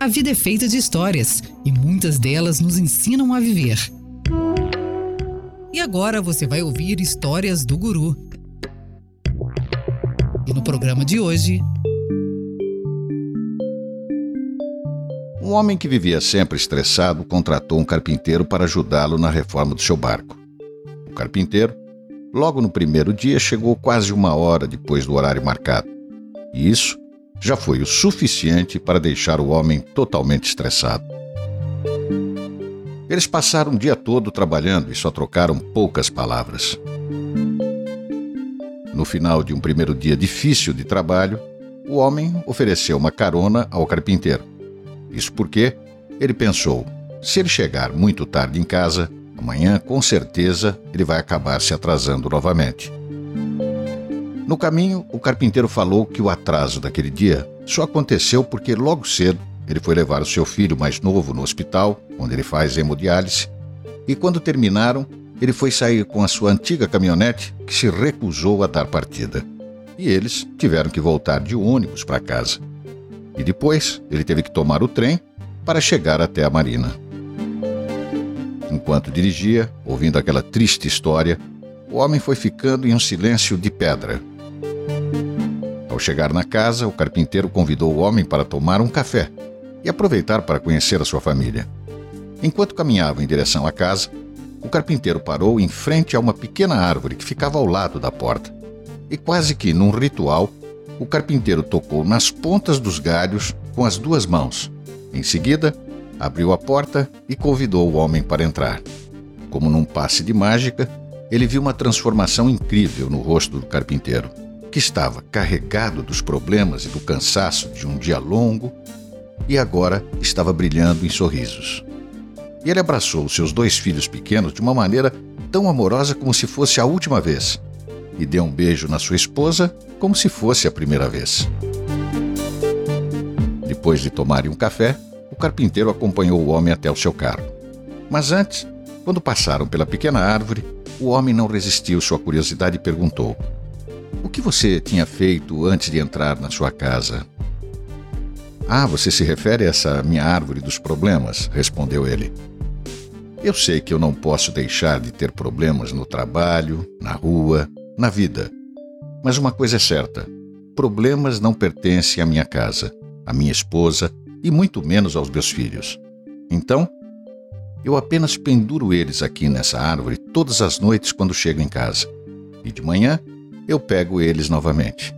A vida é feita de histórias e muitas delas nos ensinam a viver. E agora você vai ouvir histórias do Guru. E no programa de hoje. Um homem que vivia sempre estressado contratou um carpinteiro para ajudá-lo na reforma do seu barco. O carpinteiro, logo no primeiro dia, chegou quase uma hora depois do horário marcado. E isso já foi o suficiente para deixar o homem totalmente estressado. Eles passaram o dia todo trabalhando e só trocaram poucas palavras. No final de um primeiro dia difícil de trabalho, o homem ofereceu uma carona ao carpinteiro. Isso porque ele pensou: se ele chegar muito tarde em casa, amanhã com certeza ele vai acabar se atrasando novamente. No caminho, o carpinteiro falou que o atraso daquele dia só aconteceu porque logo cedo ele foi levar o seu filho mais novo no hospital, onde ele faz hemodiálise, e quando terminaram, ele foi sair com a sua antiga caminhonete que se recusou a dar partida. E eles tiveram que voltar de ônibus para casa. E depois ele teve que tomar o trem para chegar até a marina. Enquanto dirigia, ouvindo aquela triste história, o homem foi ficando em um silêncio de pedra chegar na casa, o carpinteiro convidou o homem para tomar um café e aproveitar para conhecer a sua família. Enquanto caminhava em direção à casa, o carpinteiro parou em frente a uma pequena árvore que ficava ao lado da porta. E quase que num ritual, o carpinteiro tocou nas pontas dos galhos com as duas mãos. Em seguida, abriu a porta e convidou o homem para entrar. Como num passe de mágica, ele viu uma transformação incrível no rosto do carpinteiro que estava carregado dos problemas e do cansaço de um dia longo e agora estava brilhando em sorrisos. E ele abraçou seus dois filhos pequenos de uma maneira tão amorosa como se fosse a última vez e deu um beijo na sua esposa como se fosse a primeira vez. Depois de tomarem um café, o carpinteiro acompanhou o homem até o seu carro. Mas antes, quando passaram pela pequena árvore, o homem não resistiu sua curiosidade e perguntou: o que você tinha feito antes de entrar na sua casa? Ah, você se refere a essa minha árvore dos problemas? respondeu ele. Eu sei que eu não posso deixar de ter problemas no trabalho, na rua, na vida. Mas uma coisa é certa: problemas não pertencem à minha casa, à minha esposa e muito menos aos meus filhos. Então, eu apenas penduro eles aqui nessa árvore todas as noites quando chego em casa. E de manhã eu pego eles novamente.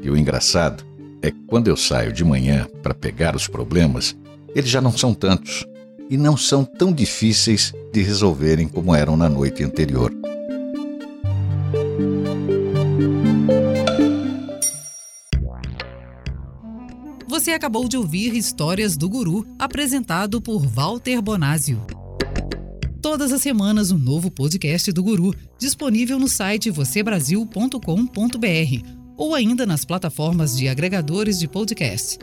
E o engraçado é que quando eu saio de manhã para pegar os problemas, eles já não são tantos e não são tão difíceis de resolverem como eram na noite anterior. Você acabou de ouvir Histórias do Guru, apresentado por Walter Bonásio. Todas as semanas, um novo podcast do Guru, disponível no site vocêbrasil.com.br ou ainda nas plataformas de agregadores de podcast.